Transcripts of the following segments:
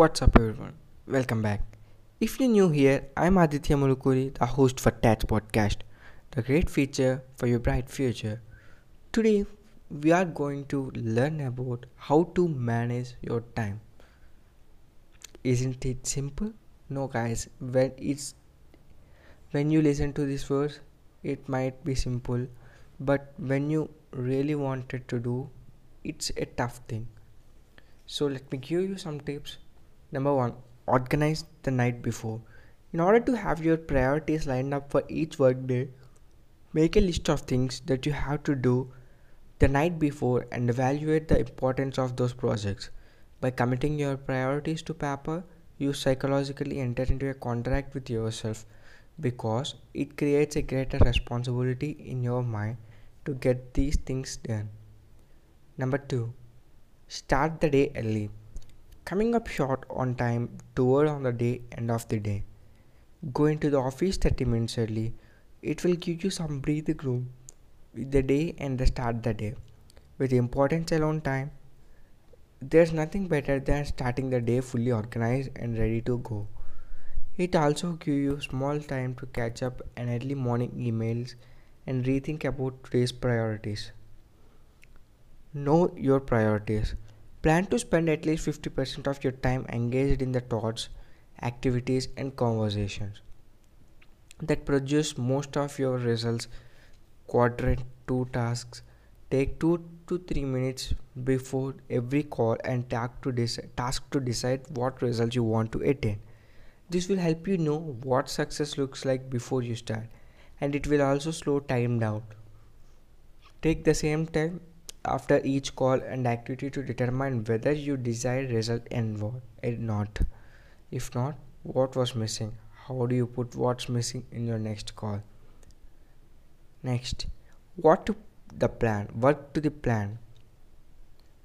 What's up, everyone? Welcome back. If you're new here, I'm Aditya Mulukuri, the host for TATS Podcast, the great feature for your bright future. Today, we are going to learn about how to manage your time. Isn't it simple? No, guys. When it's when you listen to this verse, it might be simple, but when you really wanted to do, it's a tough thing. So let me give you some tips Number one, organize the night before. In order to have your priorities lined up for each workday, make a list of things that you have to do the night before and evaluate the importance of those projects. By committing your priorities to paper, you psychologically enter into a contract with yourself because it creates a greater responsibility in your mind to get these things done. Number two, start the day early coming up short on time toward on the day end of the day. Go into the office 30 minutes early. It will give you some breathing room with the day and the start the day. With importance alone time, there's nothing better than starting the day fully organized and ready to go. It also gives you small time to catch up on early morning emails and rethink about today's priorities. Know your priorities. Plan to spend at least 50% of your time engaged in the thoughts, activities, and conversations that produce most of your results. Quadrant 2 tasks take 2 to 3 minutes before every call and task to, dec- task to decide what results you want to attain. This will help you know what success looks like before you start and it will also slow time down. Take the same time after each call and activity to determine whether you desired result and what and not. If not what was missing? How do you put what's missing in your next call? Next what to the plan? Work to the plan?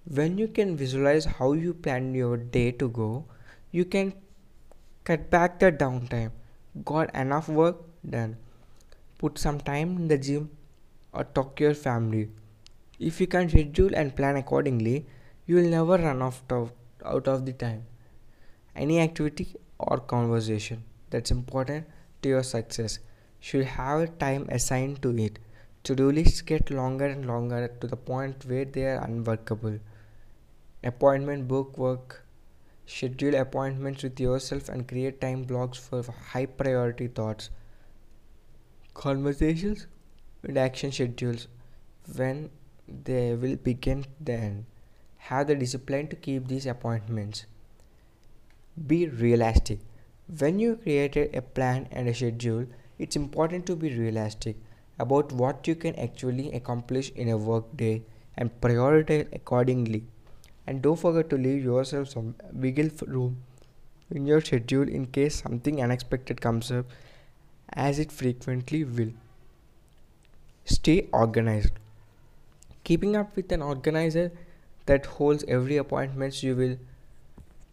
When you can visualize how you plan your day to go you can cut back the downtime. Got enough work? Done. Put some time in the gym or talk to your family if you can schedule and plan accordingly, you will never run out of, out of the time. Any activity or conversation that's important to your success should have a time assigned to it. To do lists get longer and longer to the point where they are unworkable. Appointment book work. Schedule appointments with yourself and create time blocks for high priority thoughts. Conversations and action schedules. When they will begin then. Have the discipline to keep these appointments. Be realistic. When you created a plan and a schedule, it's important to be realistic about what you can actually accomplish in a work day and prioritize accordingly. And don't forget to leave yourself some wiggle room in your schedule in case something unexpected comes up, as it frequently will. Stay organized keeping up with an organizer that holds every appointment you will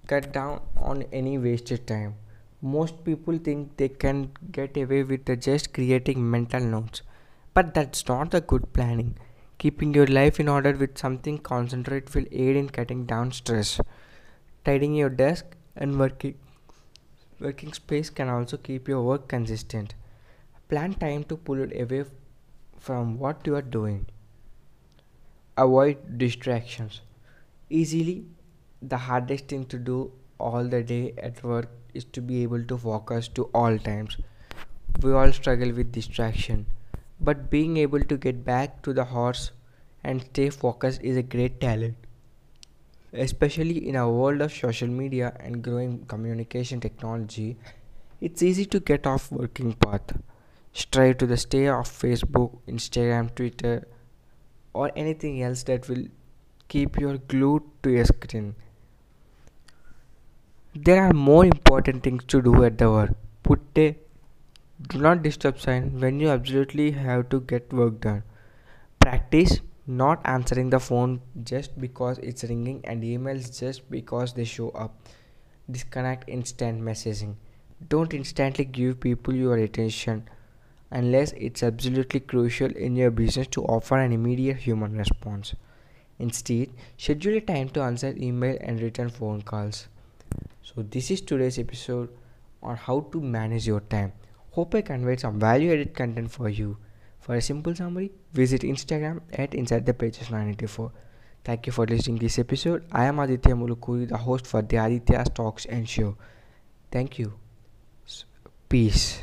cut down on any wasted time. Most people think they can get away with just creating mental notes but that's not the good planning. Keeping your life in order with something concentrate will aid in cutting down stress. Tidying your desk and working working space can also keep your work consistent. Plan time to pull it away from what you are doing avoid distractions. Easily the hardest thing to do all the day at work is to be able to focus to all times. We all struggle with distraction but being able to get back to the horse and stay focused is a great talent. Especially in a world of social media and growing communication technology it's easy to get off working path. Strive to the stay off facebook instagram twitter or anything else that will keep you glued to your screen. There are more important things to do at the work. Put a do not disturb sign when you absolutely have to get work done. Practice not answering the phone just because it's ringing and emails just because they show up. Disconnect instant messaging. Don't instantly give people your attention unless it's absolutely crucial in your business to offer an immediate human response. Instead, schedule a time to answer email and return phone calls. So, this is today's episode on how to manage your time. Hope I conveyed some value added content for you. For a simple summary, visit Instagram at Inside the Pages 984. Thank you for listening to this episode. I am Aditya Mulukuri, the host for the Aditya Talks and Show. Thank you. Peace.